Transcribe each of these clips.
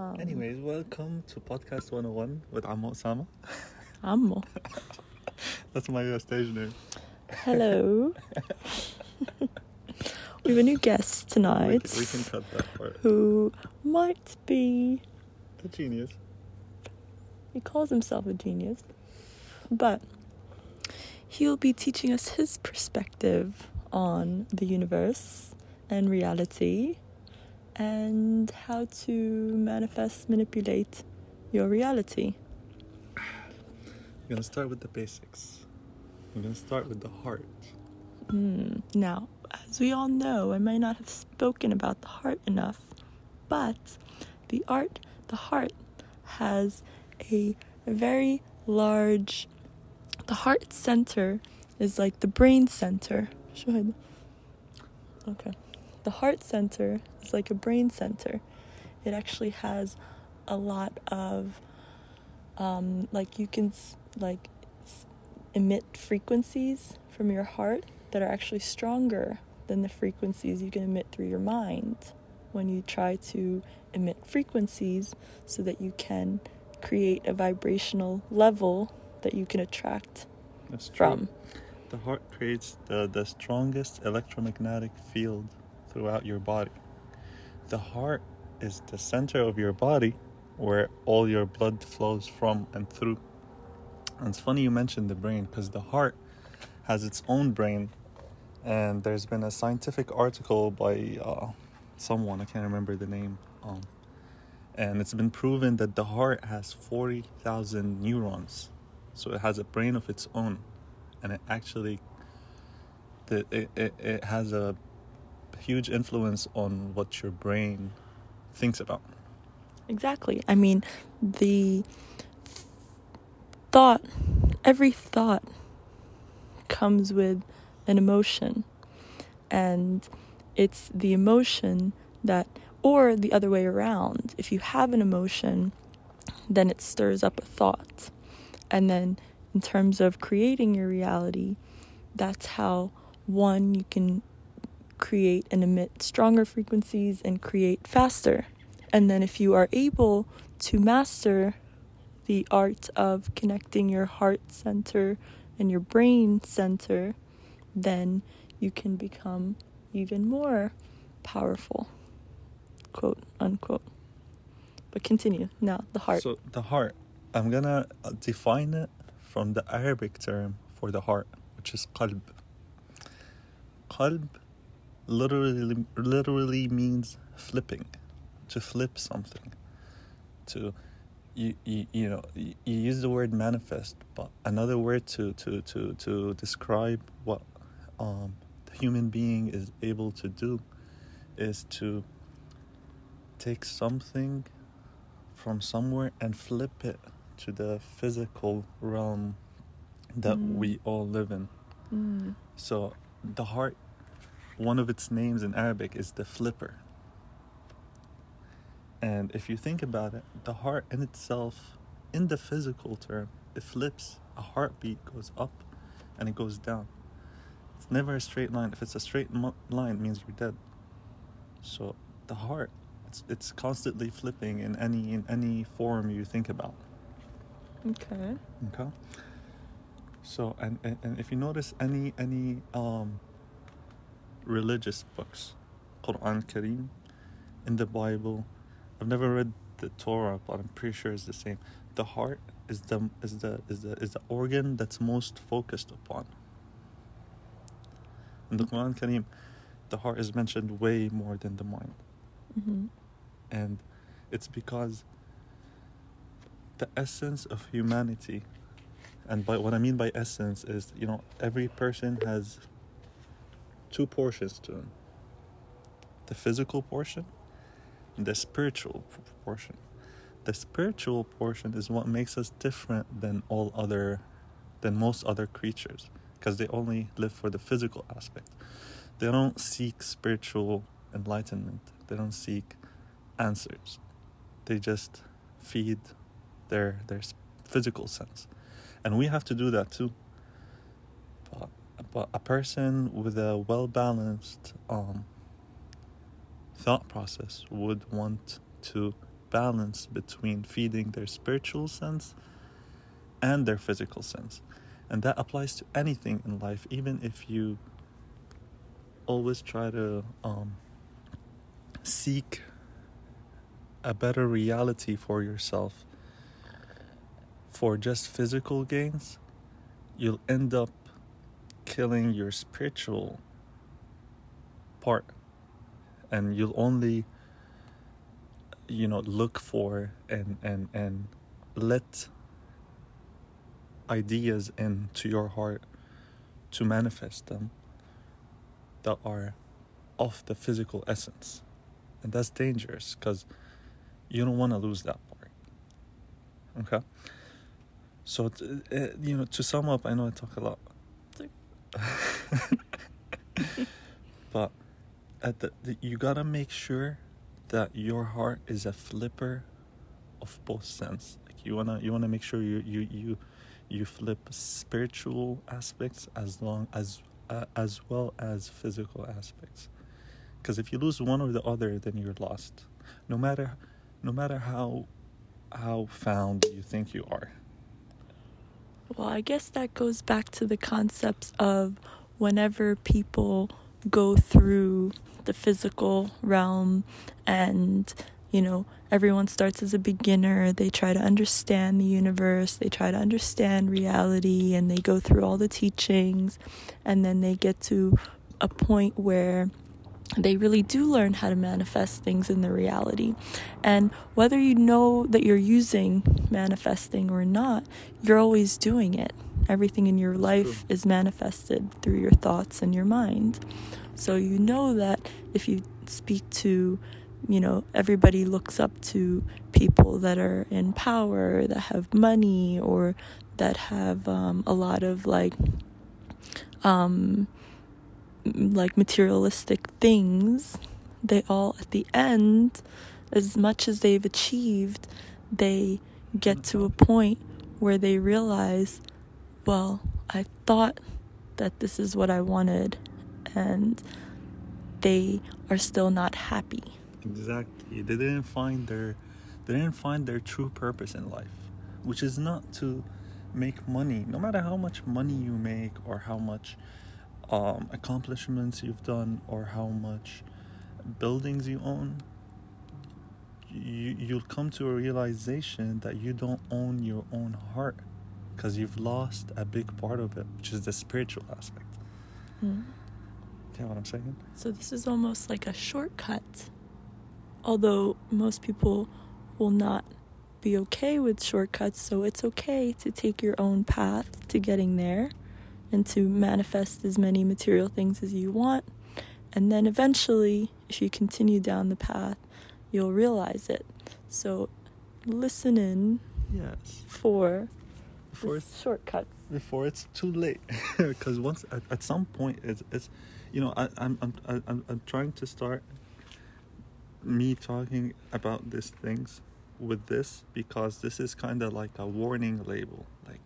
Um, Anyways, welcome to Podcast 101 with Ammo Osama. Ammo. That's my uh, stage name. Hello. we have a new guest tonight c- we can cut that part. who might be. A genius. He calls himself a genius. But he'll be teaching us his perspective on the universe and reality and how to manifest, manipulate your reality. We're gonna start with the basics. We're gonna start with the heart. Hmm. Now, as we all know, I might not have spoken about the heart enough, but the art, the heart, has a very large. The heart center is like the brain center. Okay. The heart center is like a brain center. It actually has a lot of, um, like you can like emit frequencies from your heart that are actually stronger than the frequencies you can emit through your mind when you try to emit frequencies so that you can create a vibrational level that you can attract That's true. from. The heart creates the, the strongest electromagnetic field throughout your body. The heart is the center of your body where all your blood flows from and through. And it's funny you mentioned the brain because the heart has its own brain. And there's been a scientific article by uh, someone, I can't remember the name. Um, and it's been proven that the heart has 40,000 neurons. So it has a brain of its own and it actually the, it, it, it has a huge influence on what your brain thinks about Exactly. I mean, the thought, every thought comes with an emotion. And it's the emotion that, or the other way around, if you have an emotion, then it stirs up a thought. And then, in terms of creating your reality, that's how one, you can create and emit stronger frequencies and create faster. And then, if you are able to master the art of connecting your heart center and your brain center, then you can become even more powerful. Quote unquote. But continue. Now, the heart. so the heart i'm gonna uh, define it from the arabic term for the heart which is qalb qalb literally literally means flipping to flip something to you, you, you know you, you use the word manifest but another word to to to to describe what um the human being is able to do is to take something from somewhere and flip it to the physical realm that Mm. we all live in Mm. so the heart one of its names in arabic is the flipper and if you think about it, the heart in itself, in the physical term, it flips. A heartbeat goes up and it goes down. It's never a straight line. If it's a straight mo- line, it means you're dead. So the heart, it's, it's constantly flipping in any in any form you think about. Okay. Okay. So and, and, and if you notice any any um religious books, Quran Kareem, in the Bible, I've never read the Torah, but I'm pretty sure it's the same. The heart is the is the is the is the organ that's most focused upon. In the Quran Kareem, the heart is mentioned way more than the mind hmm and it's because the essence of humanity and by what i mean by essence is you know every person has two portions to them the physical portion and the spiritual portion. The spiritual portion is what makes us different than all other than most other creatures because they only live for the physical aspect. They don't seek spiritual enlightenment. They don't seek answers. They just feed their their physical sense. And we have to do that too but, a person with a well balanced um, thought process would want to balance between feeding their spiritual sense and their physical sense. And that applies to anything in life, even if you always try to um, seek a better reality for yourself for just physical gains, you'll end up killing your spiritual part. And you'll only, you know, look for and, and, and let ideas into your heart to manifest them that are of the physical essence. And that's dangerous because you don't want to lose that part. Okay? So, uh, you know, to sum up, I know I talk a lot. but at the, the, you gotta make sure that your heart is a flipper of both sense. Like you wanna you wanna make sure you you you you flip spiritual aspects as long as uh, as well as physical aspects. Because if you lose one or the other, then you're lost. No matter no matter how how found you think you are. Well, I guess that goes back to the concepts of whenever people go through the physical realm and you know everyone starts as a beginner they try to understand the universe they try to understand reality and they go through all the teachings and then they get to a point where they really do learn how to manifest things in the reality. And whether you know that you're using manifesting or not, you're always doing it. Everything in your life is manifested through your thoughts and your mind. So you know that if you speak to, you know, everybody looks up to people that are in power, that have money, or that have um, a lot of like, um, like materialistic things, they all at the end, as much as they've achieved, they get to a point where they realize, well, I thought that this is what I wanted, and they are still not happy. Exactly. They didn't find their they didn't find their true purpose in life, which is not to make money. No matter how much money you make or how much um, accomplishments you've done or how much buildings you own, you, you'll come to a realization that you don't own your own heart because you've lost a big part of it, which is the spiritual aspect. Mm. You know what I'm saying? So this is almost like a shortcut. Although most people will not be okay with shortcuts, so it's okay to take your own path to getting there and to manifest as many material things as you want. And then eventually, if you continue down the path, you'll realize it. So listen in Yes. for Before shortcuts. before it's too late, because once at, at some point it's it's, you know I I'm I'm I'm I'm trying to start me talking about these things with this because this is kind of like a warning label like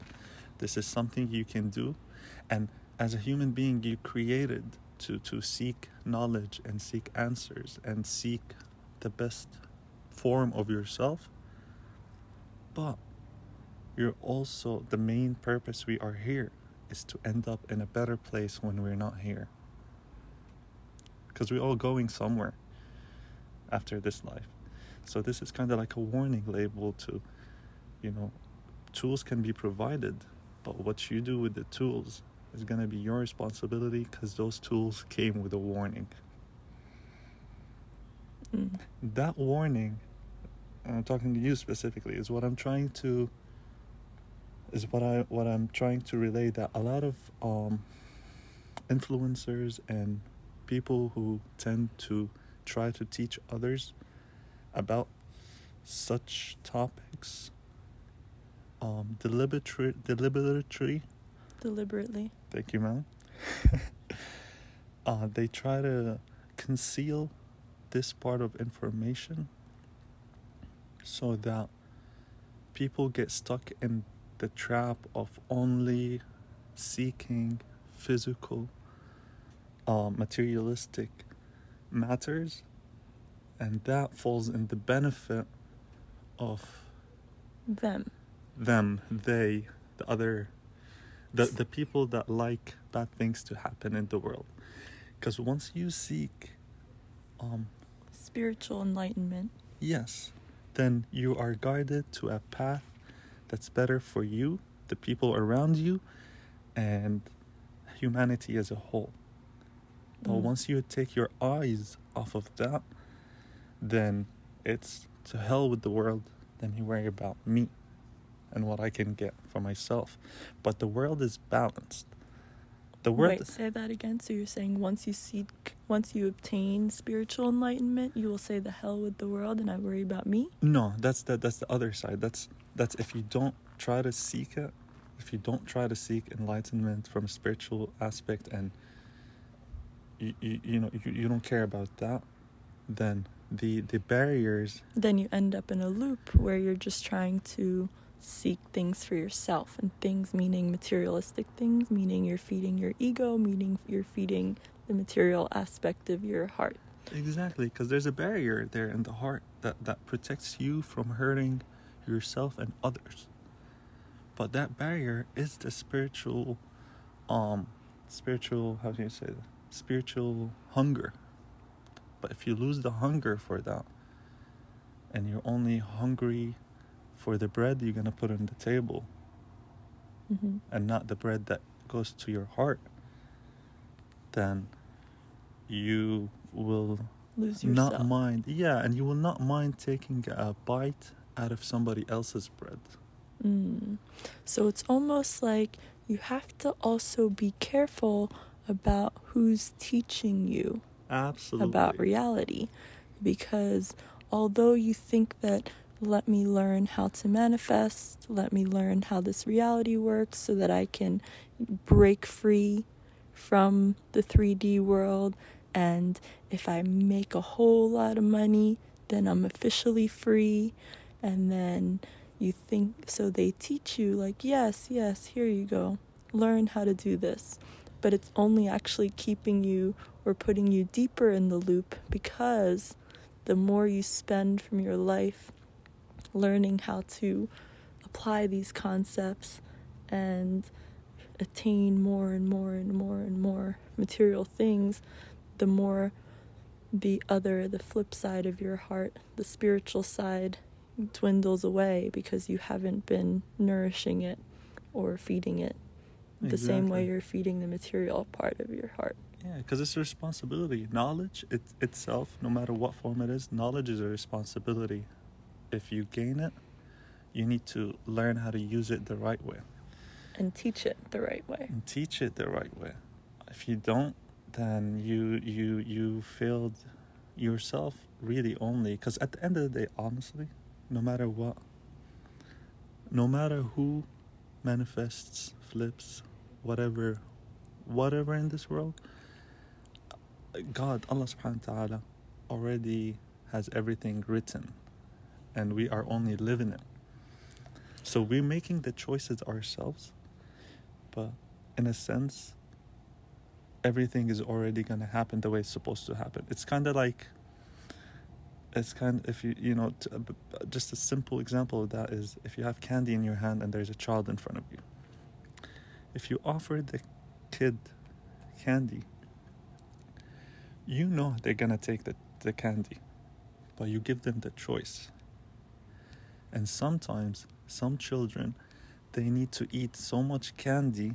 this is something you can do and as a human being you created to to seek knowledge and seek answers and seek the best form of yourself. But you're also the main purpose we are here is to end up in a better place when we're not here. Because we're all going somewhere after this life. So this is kind of like a warning label to you know tools can be provided but what you do with the tools is going to be your responsibility because those tools came with a warning Mm. that warning and i'm talking to you specifically is what i'm trying to is what i what i'm trying to relay that a lot of um influencers and people who tend to try to teach others about such topics um deliberately deliberately Deliberately. Thank you, man. uh, they try to conceal this part of information so that people get stuck in the trap of only seeking physical, uh, materialistic matters, and that falls in the benefit of Them. them, they, the other, the the people that like bad things to happen in the world. Because once you seek, um, Spiritual enlightenment. yes, then you are guided to a path that's better for you, the people around you, and humanity as a whole. But Mm. once you take your eyes off of that, then it's to hell with the world. Let me worry about me and what I can get for myself. But the world is balanced. The world. Wait, say that again. So you're saying once you seek, once you obtain spiritual enlightenment, you will say the hell with the world, and I worry about me. No, that's the that's the other side. That's that's if you don't try to seek it, if you don't try to seek enlightenment from a spiritual aspect, and you you, you know you, you don't care about that, then the the barriers Then you end up in a loop where you're just trying to seek things for yourself, and things meaning materialistic things, meaning you're feeding your ego, meaning you're feeding the material aspect of your heart. Exactly, because there's a barrier there in the heart that, that protects you from hurting yourself and others. But that barrier is the spiritual, um, spiritual, how do you say that? Spiritual hunger. But if you lose the hunger for that, and you're only hungry for the bread you're going to put on the table, hmm and not the bread that goes to your heart, then you will Lose yourself. not mind yeah and you will not mind taking a bite out of somebody else's bread Mm. So it's almost like you have to also be careful about who's teaching you absolutely about reality. Because although you think that let me learn how to manifest, let me learn how this reality works so that I can break free from the 3D world, and if I make a whole lot of money, then I'm officially free, and then you think so they teach you like yes yes here you go. Learn how to do this. But it's only actually keeping you or putting you deeper in the loop because the more you spend from your life learning how to apply these concepts and attain more and more and more and more material things the more the other the flip side of your heart the spiritual side dwindles away because you haven't been nourishing it or feeding it the same way you're feeding the material part of your heart. yeah because it's a responsibility. Knowledge it, itself no matter what form it is knowledge is a responsibility if you gain it you need to learn how to use it the right way. And teach it the right way. and teach it the right way. If you don't then you you you failed yourself really only. Because at the end of the day honestly no matter what no matter who manifests flips whatever whatever in this world god allah subhanahu wa ta'ala already has everything written and we are only living it. So we're making the choices ourselves but in a sense everything is already to happen the way it's supposed to happen. It's kind of like it's kind of, if you you know just a simple example of that is if you have candy in your hand and there's a child in front of you. If you offer the kid candy you know they're to take the, the candy but you give them the choice and sometimes some children they need to eat so much candy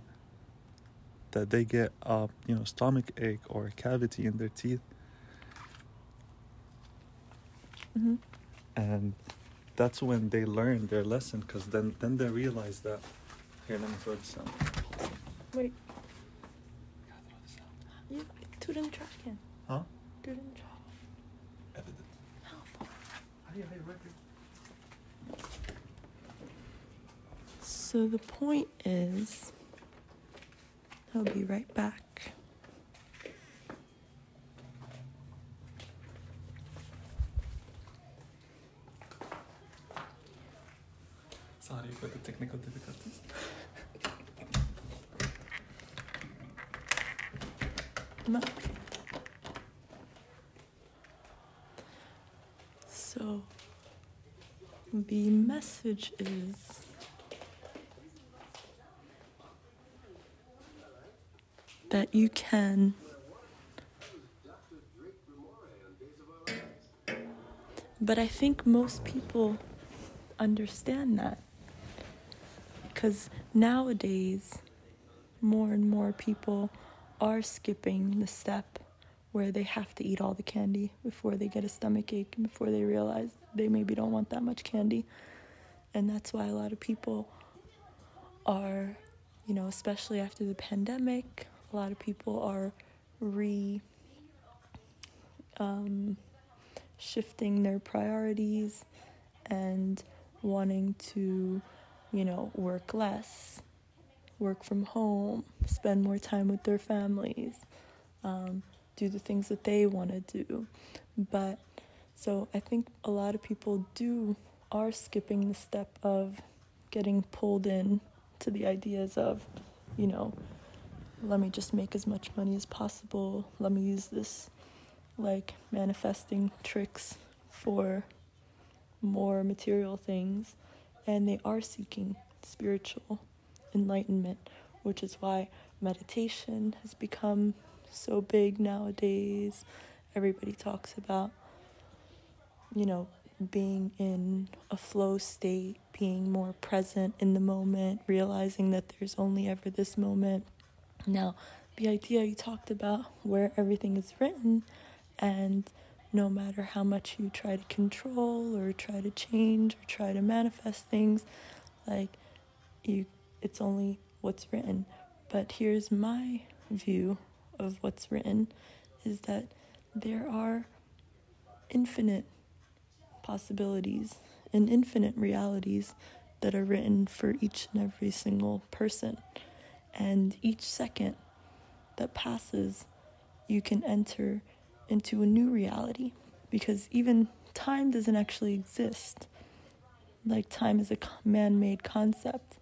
that they get a you know stomach ache or a cavity in their teeth. Hmm and that's when they learn their lesson because then then they realize that here let me throw this out. Wait, you do it in the trash can. huh? Do it in the trash. evidence. Help. So the point is, I'll be right back. sorry for the technical difficulties No. So the message is that you can but I think most people understand that because nowadays more and more people are skipping the step where they have to eat all the candy before they get a stomach ache and before they realize they maybe don't want that much candy. And that's why a lot of people are, you know, especially after the pandemic, a lot of people are re um, shifting their priorities and wanting to, you know, work less, work from home, spend more time with their families. Um, do the things that they want to do. But so I think a lot of people do are skipping the step of getting pulled in to the ideas of, you know, let me just make as much money as possible. Let me use this like manifesting tricks for more material things. And they are seeking spiritual enlightenment, which is why meditation has become so big nowadays. Everybody talks about, you know, being in a flow state, being more present in the moment, realizing that there's only ever this moment. Now, the idea you talked about where everything is written, and no matter how much you try to control or try to change or try to manifest things, like you, it's only what's written. But here's my view of what's written is that there are infinite possibilities and infinite realities that are written for each and every single person. And each second that passes, you can enter into a new reality because even time doesn't actually exist. Like, time is a man made concept.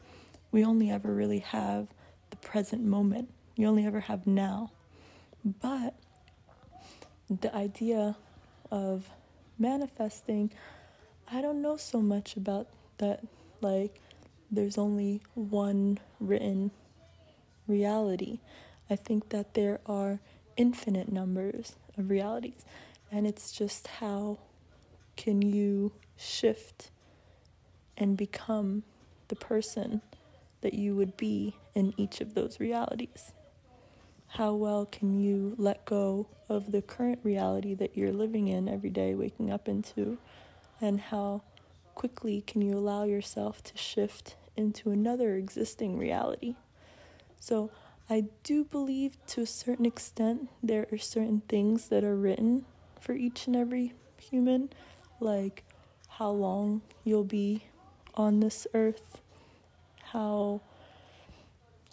We only ever really have the present moment, you only ever have now. But the idea of manifesting, I don't know so much about that. Like, there's only one written reality. I think that there are infinite numbers of realities, and it's just how can you shift and become the person that you would be in each of those realities how well can you let go of the current reality that you're living in every day, waking up into, and how quickly can you allow yourself to shift into another existing reality? So, I do believe to a certain extent there are certain things that are written for each and every human, like how long you'll be on this earth, how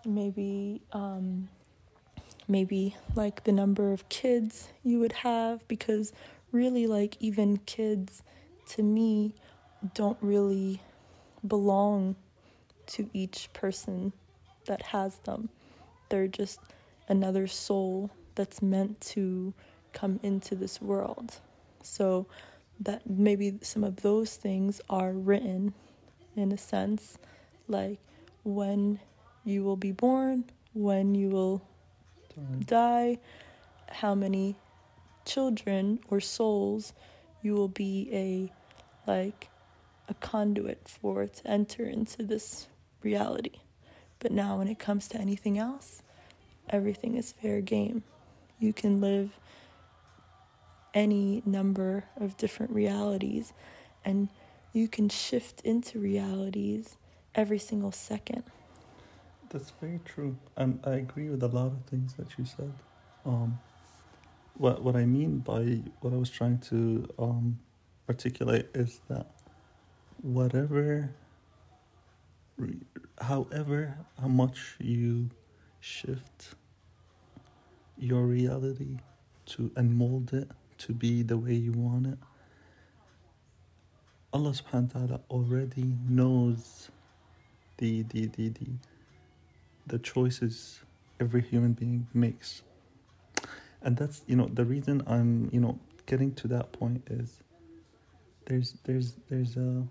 maybe um, maybe like the number of kids you would have because really like even kids to me don't really belong to each person that has them. They're just another soul that's meant to come into this world. So that maybe some of those things are written in a sense like when you will be born when you will die, how many children or souls you will be a like a conduit for to enter into this reality. But now when it comes to anything else, everything is fair game. You can live any number of different realities and you can shift into realities every single second. That's very true. and I agree with a lot of things that you said. Um, what what I mean by what I was trying to um, articulate is that whatever, however, how much you shift your reality to and mold it to be the way you want it, Allah subhanahu wa ta'ala already knows the the the the the choices every human being makes. And that's, you know, the reason I'm, you know, getting to that point is there's there's there's a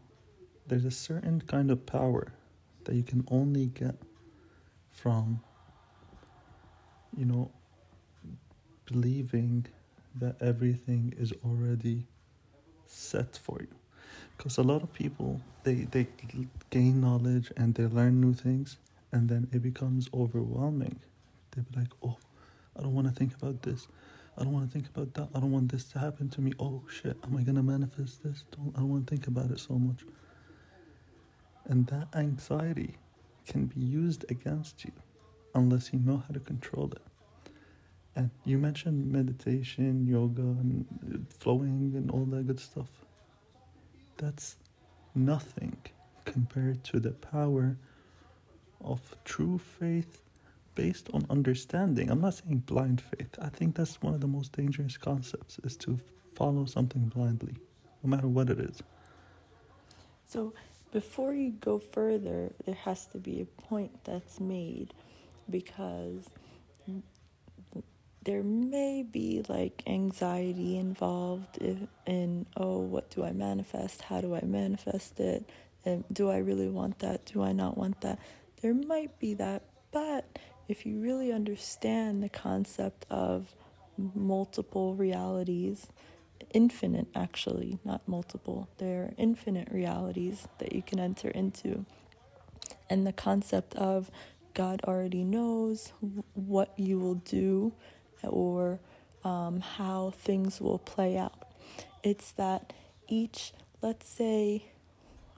there's a certain kind of power that you can only get from, you know, believing that everything is already set for you. Because a lot of people, they, they gain knowledge and they learn new things, and then it becomes overwhelming. They'll be like, oh, I don't want to think about this. I don't want to think about that. I don't want this to happen to me. Oh shit, am I gonna manifest this? Don't I don't want to think about it so much. And that anxiety can be used against you unless you know how to control it. And you mentioned meditation, yoga, and flowing, and all that good stuff. That's nothing compared to the power of true faith based on understanding. I'm not saying blind faith. I think that's one of the most dangerous concepts is to follow something blindly, no matter what it is. So, before you go further, there has to be a point that's made because there may be like anxiety involved in oh what do i manifest? How do i manifest it? And do i really want that? Do i not want that? There might be that but if you really understand the concept of multiple realities infinite actually not multiple there are infinite realities that you can enter into and the concept of god already knows what you will do or um, how things will play out. It's that each, let's say,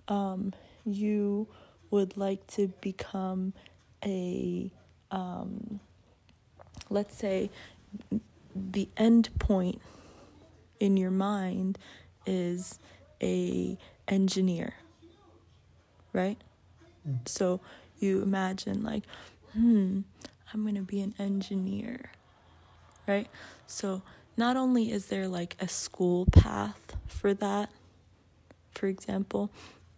um, you would like to become a, um, let's say, the end point in your mind is a engineer, right? Mm. So you imagine like, hmm, I'm going to be an engineer right? So, not only is there like a school path for that, for example,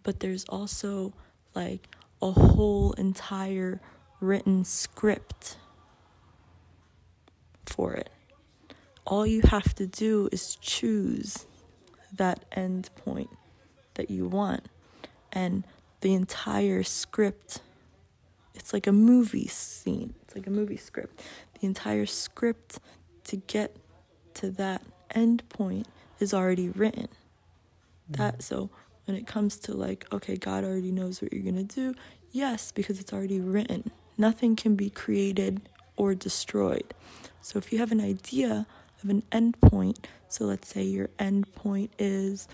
but there's also like a whole entire written script for it. All you have to do is choose that end point that you want, and the entire script it's like a movie scene. It's like a movie script. The entire script to get to that end point is already written. That mm. so when it comes to like, okay, God already knows what you're gonna do, yes, because it's already written. Nothing can be created or destroyed. So if you have an idea of an end point, so let's say your end point is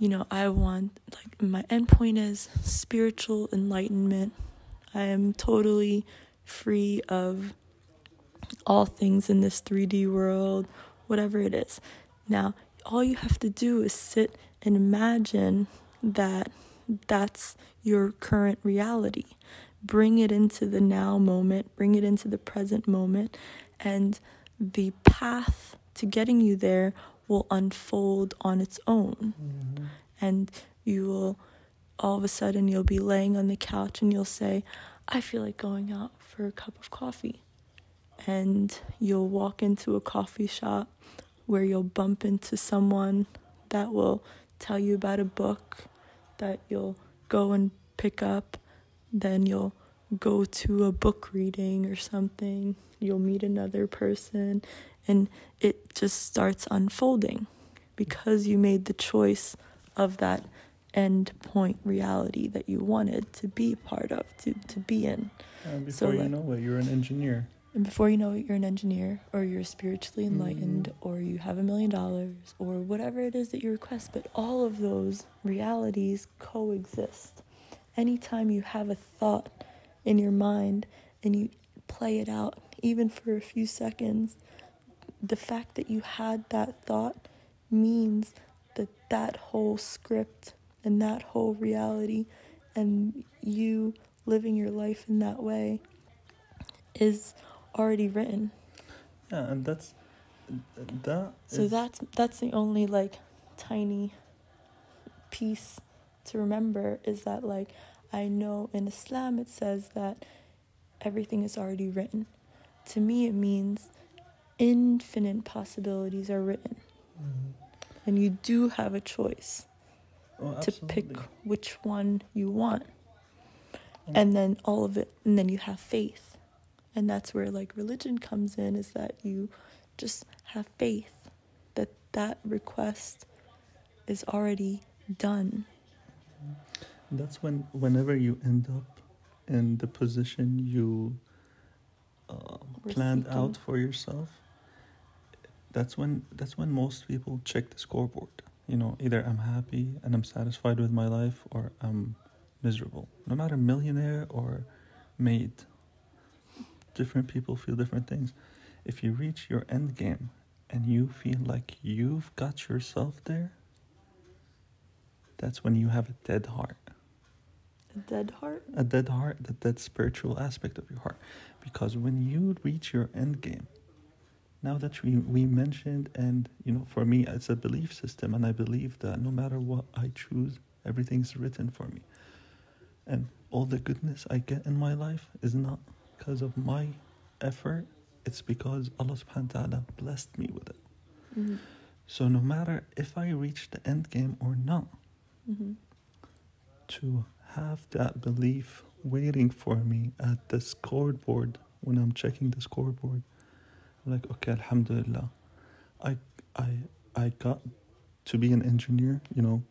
you know, I want like my end point is spiritual enlightenment. I am totally free of all things in this 3D world, whatever it is. Now, all you have to do is sit and imagine that that's your current reality. Bring it into the now moment, bring it into the present moment, and the path to getting you there will unfold on its own. Mm-hmm. And you will, all of a sudden, you'll be laying on the couch and you'll say, I feel like going out for a cup of coffee and you'll walk into a coffee shop where you'll bump into someone that will tell you about a book that you'll go and pick up. Then you'll go to a book reading or something. You'll meet another person, and it just starts unfolding because you made the choice of that end point reality that you wanted to be part of, to, to be in. And before so, you like, know it, you're an engineer. And before you know it, you're an engineer, or you're spiritually enlightened, mm-hmm. or you have a million dollars, or whatever it is that you request. But all of those realities coexist. Anytime you have a thought in your mind and you play it out, even for a few seconds, the fact that you had that thought means that that whole script and that whole reality and you living your life in that way is already written. Yeah, and that's that. So is... that's that's the only like tiny piece to remember is that like I know in Islam it says that everything is already written. To me, it means infinite possibilities are written, mm-hmm. and you do have a choice Oh, to pick which one you want. And- And then all of it, and then you have faith. And that's where like religion comes in is that you just have faith that that request is already done. That's when, whenever you end up in the position you uh, planned seeking. out for yourself, that's when that's when most people check the scoreboard. You know, either I'm happy and I'm satisfied with my life, or I'm miserable. No matter millionaire or made different people feel different things. If you reach your end game and you feel like you've got yourself there, that's when you have a dead heart. A dead heart. A dead heart, the dead spiritual aspect of your heart. Because when you reach your end game, now that we, we mentioned, and you know, for me, it's a belief system, and I believe that no matter what I choose, everything's written for me. And all the goodness I get in my life is not because of my effort, it's because Allah subhanahu wa ta'ala blessed me with it. Mm-hmm. So no matter if I reach the end game or not, Mm-hmm. to have that belief waiting for me at the scoreboard when I'm checking the scoreboard. Like, okay, Alhamdulillah, I, I, I got to be an engineer, you know,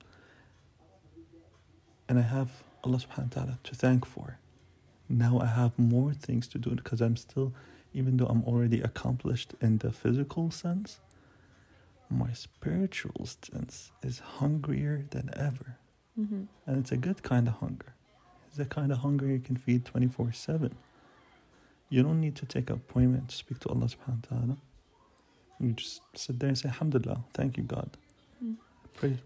and I have Allah subhanahu wa ta'ala to thank for. Now I have more things to do because I'm still, even though I'm already accomplished in the physical sense, my spiritual sense is hungrier than ever. Mm-hmm. And it's a good kind of hunger. It's the kind of hunger you can feed 24 7. You don't need to take an appointment to speak to Allah subhanahu wa ta'ala. You just sit there and say, Alhamdulillah, thank you, God. Mm. Praise.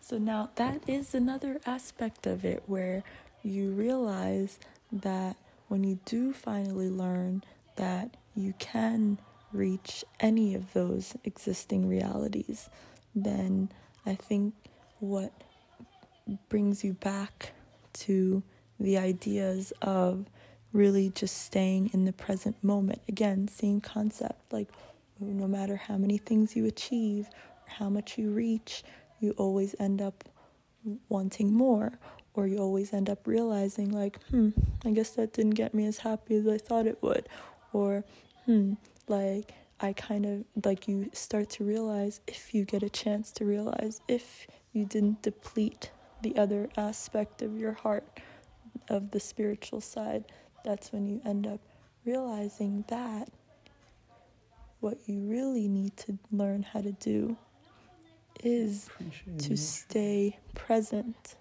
So now that is another aspect of it where you realize that when you do finally learn that you can reach any of those existing realities, then I think what brings you back to the ideas of really just staying in the present moment. Again, same concept. Like, no matter how many things you achieve or how much you reach, you always end up wanting more, or you always end up realizing, like, hmm, I guess that didn't get me as happy as I thought it would, or hmm, like, I kind of like you start to realize if you get a chance to realize if you didn't deplete the other aspect of your heart, of the spiritual side, that's when you end up realizing that what you really need to learn how to do is to stay present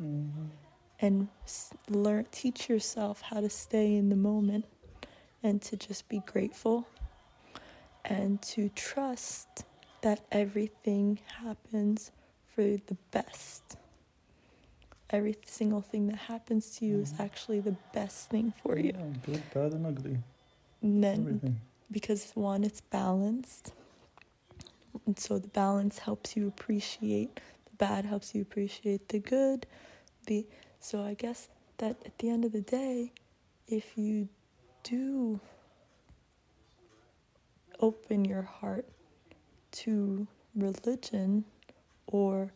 Mhm. and learn teach yourself how to stay in the moment and to just be grateful and to trust that everything happens for the best every single thing that happens to you is Mhm. actually the best thing for you Yeah, good, bad, and ugly. and then Everything. because one it's balanced and so the balance helps you appreciate the bad helps you appreciate the good the so i guess that at the end of the day if you do open your heart to religion or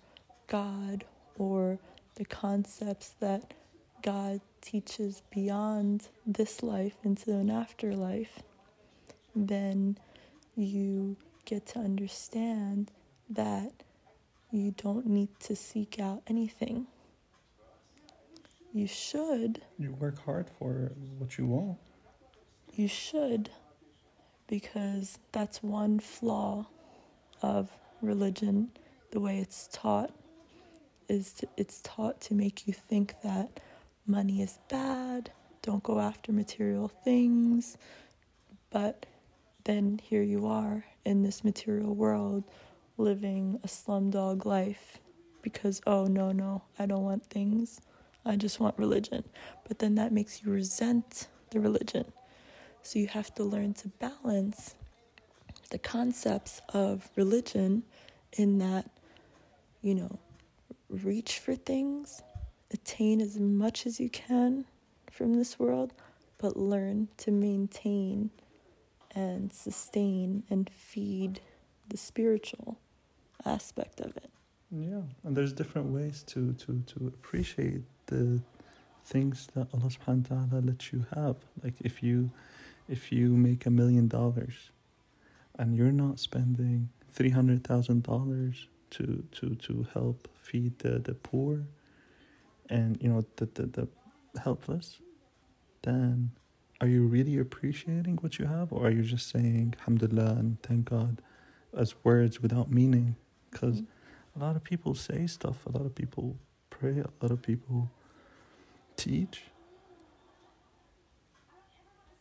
god or the concepts that god teaches beyond this life into an afterlife then you get to understand that you don't need to seek out anything. You should, You work hard for what you want. you should, because that's one flaw of religion, the way it's taught, is to, it's taught to make you think that money is bad, don't go after material things, but then here you are in this material world living a slumdog life because oh no no I don't want things I just want religion. But then that makes you resent the religion. So you have to learn to balance the concepts of religion in that you know reach for things attain as much as you can from this world but learn to maintain and sustain and feed the spiritual aspect of it. Yeah, and there's different ways to to to appreciate the things that Allah subhanahu wa ta'ala lets you have. Like if you if you make a million dollars and you're not spending three hundred thousand dollars to to to help feed the, the poor and you know the, the the helpless, then are you really appreciating what you have or are you just saying alhamdulillah and thank God as words without meaning? Because Mm. a lot of people say stuff, a lot of people pray, a lot of people teach,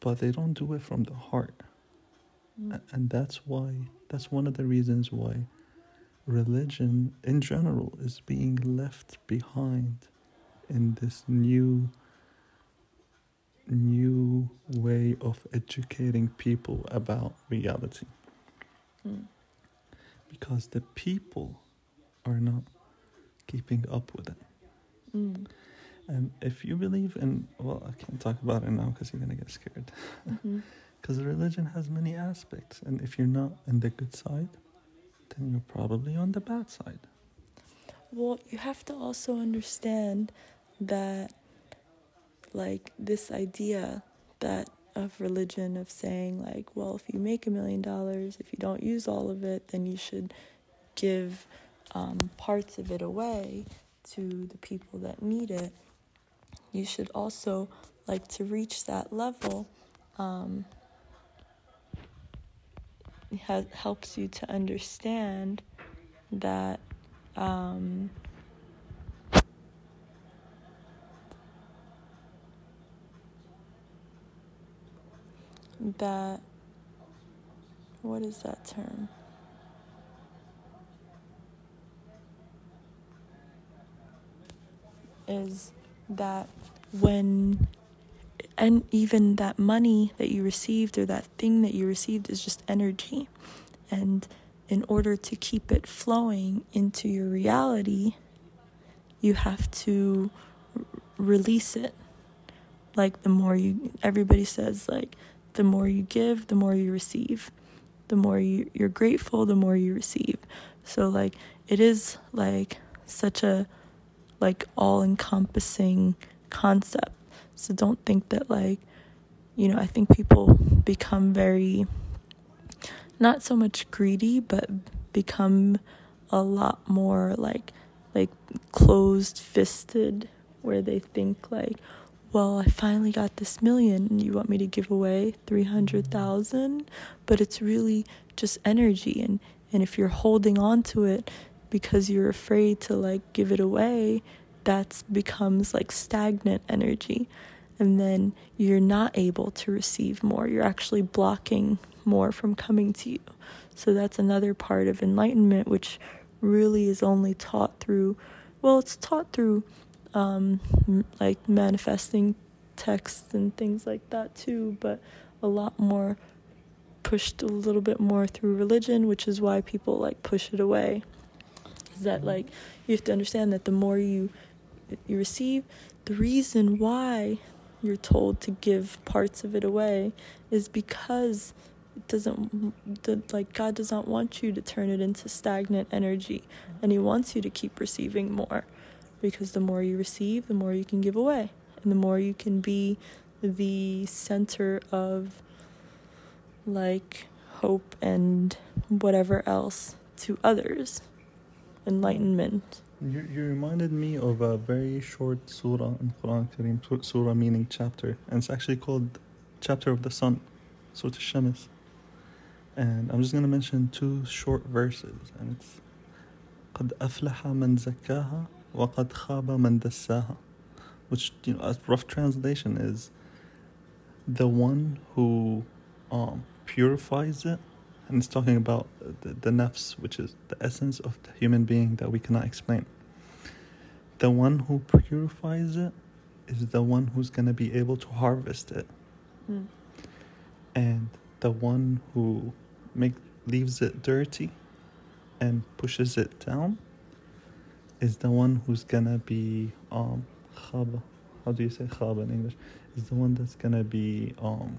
but they don't do it from the heart. Mm. A- And that's why, that's one of the reasons why religion in general is being left behind in this new new way of educating people about reality Mm. because the people are not keeping up with it Mm. and if you believe in well i can't talk about it now because you're going to get scared because religion has many aspects and if you're not on the good side then you're probably on the bad side Well, you have to also understand that, like, this idea that of religion of saying, like, well, if you make a million dollars, if you don't use all of it, then you should give um, parts of it away to the people that need it. You should also, like, to reach that level, um, helps you to understand that um, that what is that term? Is that when and even that money that you received or that thing that you received is just energy and in order to keep it flowing into your reality, you have to r- release it. Like the more you, everybody says, like the more you give, the more you receive. The more you, you're grateful, the more you receive. So, like, it is like such a like all encompassing concept. So, don't think that, like, you know, I think people become very not so much greedy but become a lot more like like closed fisted where they think like well i finally got this million. And you want me to give away 300000 but it's really just energy and and if you're holding on to it because you're afraid to like give it away that's becomes like stagnant energy and then you're not able to receive more you're actually blocking more from coming to you. So that's another part of enlightenment, which really is only taught through, well, it's taught through um, m- like manifesting texts and things like that too, but a lot more pushed a little bit more through religion, which is why people like push it away. Is that like you have to understand that the more you you receive, the reason why you're told to give parts of it away is because it doesn't the, like god does not want you to turn it into stagnant energy and he wants you to keep receiving more because the more you receive the more you can give away and the more you can be the center of like hope and whatever else to others. Enlightenment You, you reminded me of a very short surah in Quran Kareem, sur- surah meaning chapter, and it's actually called Chapter of the Sun, Surah Shams. And I'm just going to mention two short verses, and it's قد أفلح من زكاها وقد خاب من دساها which you know a rough translation is the one who um, purifies it and it's talking about the, the nafs which is the essence of the human being that we cannot explain the one who purifies it is the one who's going to be able to harvest it mm. and the one who make leaves it dirty and pushes it down is the one who's gonna be um khaba. How do you say khaba in English? Is the one that's gonna be um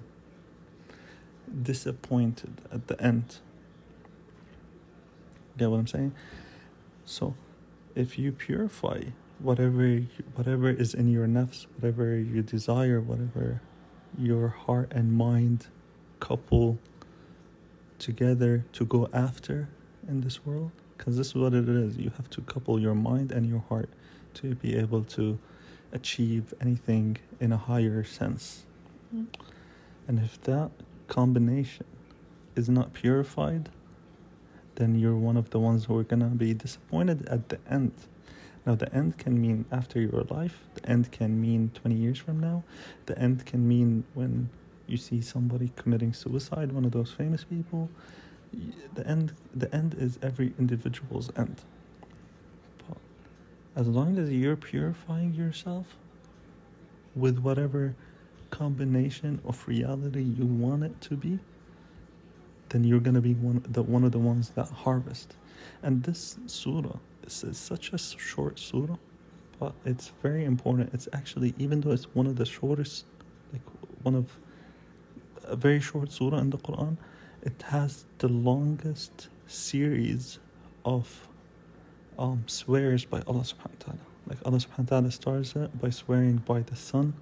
disappointed at the end. Get what I'm saying? So if you purify whatever whatever is in your nafs, whatever you desire, whatever your heart and mind couple together to go after in this world, because this is what it is. You have to couple your mind and your heart to be able to achieve anything in a higher sense. Mm. And if that combination is not purified, then you're one of the ones who are gonna be disappointed at the end. Now, the end can mean after your life, the end can mean 20 years from now, the end can mean when you see somebody committing suicide, one of those famous people. The end, the end is every individual's end. But as long as you're purifying yourself with whatever combination of reality you want it to be, then you're gonna be one the one of the ones that harvest. And this surah is, is such a short surah, but it's very important. It's actually even though it's one of the shortest, like one of a very short surah in the Quran, it has the longest series of um, swears by Allah subhanahu wa ta'ala. Like Allah subhanahu wa ta'ala starts it by swearing by the sun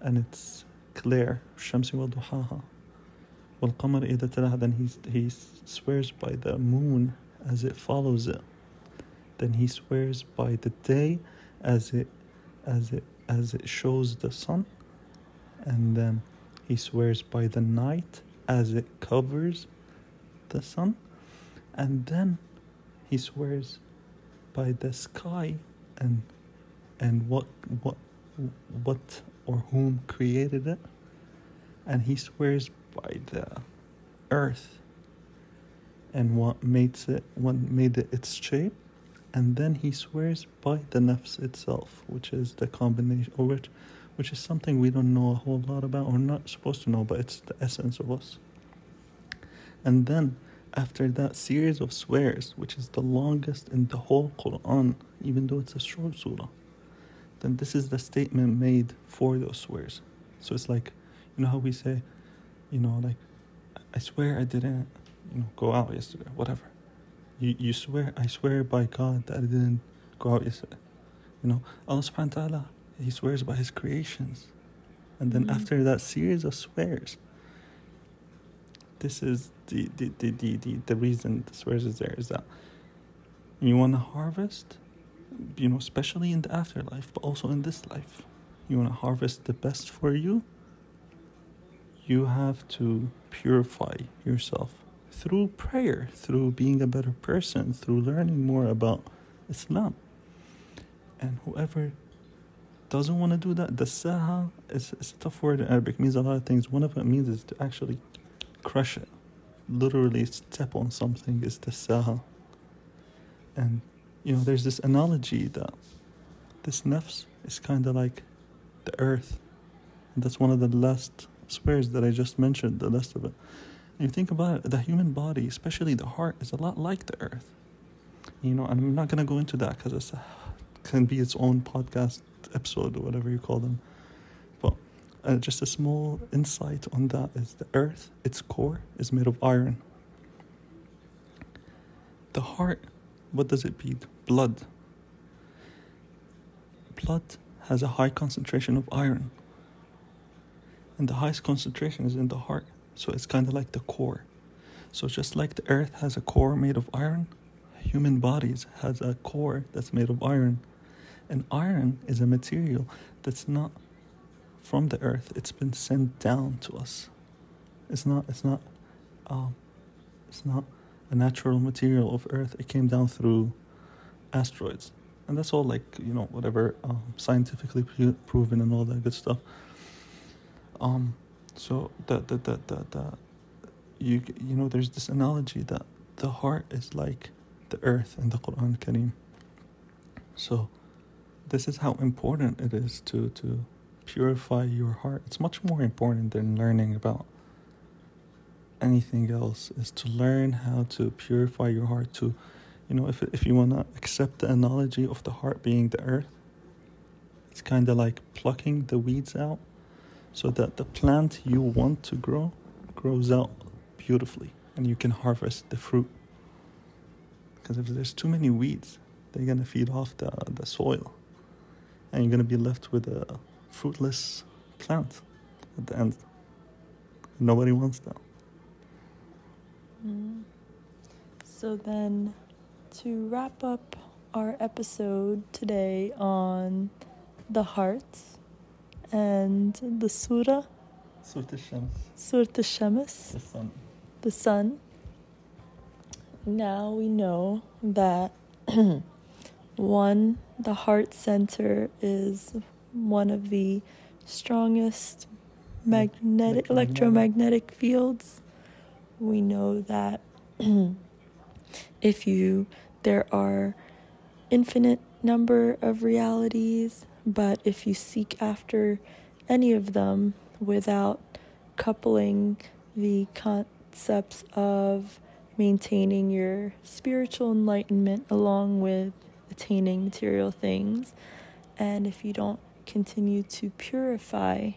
and it's clear. Duhaha. Wal qamar idha talaha. Then he, he swears by the moon as it follows it. Then he swears by the day as it as it as it shows the sun. And then he swears by the night as it covers the sun. And then he swears by the sky and and what what what or whom created it. And he swears by the earth and what makes it what made it its shape and then he swears by the nafs itself which is the combination or which which is something we don't know a whole lot about or not supposed to know but it's the essence of us and then after that series of swears which is the longest in the whole quran even though it's a short surah then this is the statement made for those swears. So it's like you know how we say you know like i swear i didn't you know go out yesterday whatever. You, you swear i swear by god that i didn't go out yesterday. You know allah subhanahu wa ta'ala he swears by his creations. And then Mhm. after that series of swears this is the the, the, the, the, the reason the swears is there is that you want to harvest you know especially in the afterlife but also in this life. You want to harvest the best for you? You have to purify yourself through prayer through being a better person through learning more about islam. And whoever doesn't want to do that dassaha is, is a tough word in arabic. It means a lot of things. One of it means is to actually crush it. Literally step on something is dassaha. And you know there's this analogy that this nafs is kind of like the earth. And that's one of the last swears that i just mentioned the last of it. And you think about it the human body especially the heart is a lot like the earth. You know and i'm not going to go into that because it's can be its own podcast episode or whatever you call them. But uh, just a small insight on that is the earth its core is made of iron. The heart what does it beat blood. Blood has a high concentration of iron. And the highest concentration is in the heart. So it's kind of like the core. So just like the earth has a core made of iron human bodies has a core that's made of iron. And iron is a material that's not from the earth. It's been sent down to us. It's not it's not um, it's not a natural material of earth. It came down through asteroids. And that's all like you know whatever um, scientifically proven and all that good stuff. Um so that that that that that you you know there's this analogy that the heart is like the earth in the Quran Kareem. So this is how important it is to to purify your heart. It's much more important than learning about anything else is to learn how to purify your heart to you know if, if you want to accept the analogy of the heart being the earth it's kind of like plucking the weeds out so that the plant you want to grow grows out beautifully and you can harvest the fruit because if there's too many weeds they're gonna feed off the, the soil. And you're gonna be left with a fruitless plant at the end. Nobody wants that. Mm. So then, to wrap up our episode today on the heart and the surah, Surat al-Shams, Surah Shams, the sun. the sun. Now we know that one, the heart center is one of the strongest magnetic electromagnetic fields. We know that if you there are infinite number of realities, but if you seek after any of them without coupling the concepts of maintaining your spiritual enlightenment along with attaining material things, and if you don't continue to purify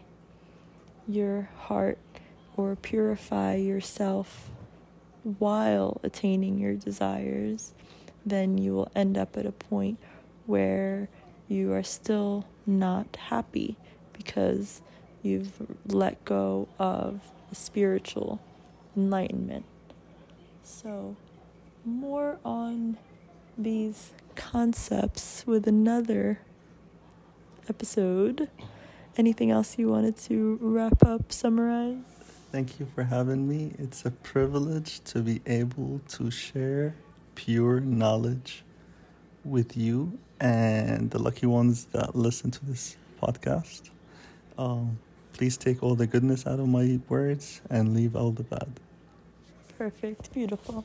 your heart or purify yourself while attaining your desires, then you will end up at a point where you are still not happy because you've let go of the spiritual enlightenment. So, more on these concepts with another episode. Anything else you wanted to wrap up, summarize? Thank you for having me. It's a privilege to be able to share pure knowledge with you and the lucky ones that listen to this podcast. Um, please take all the goodness out of my words and leave all the bad. Perfect, beautiful.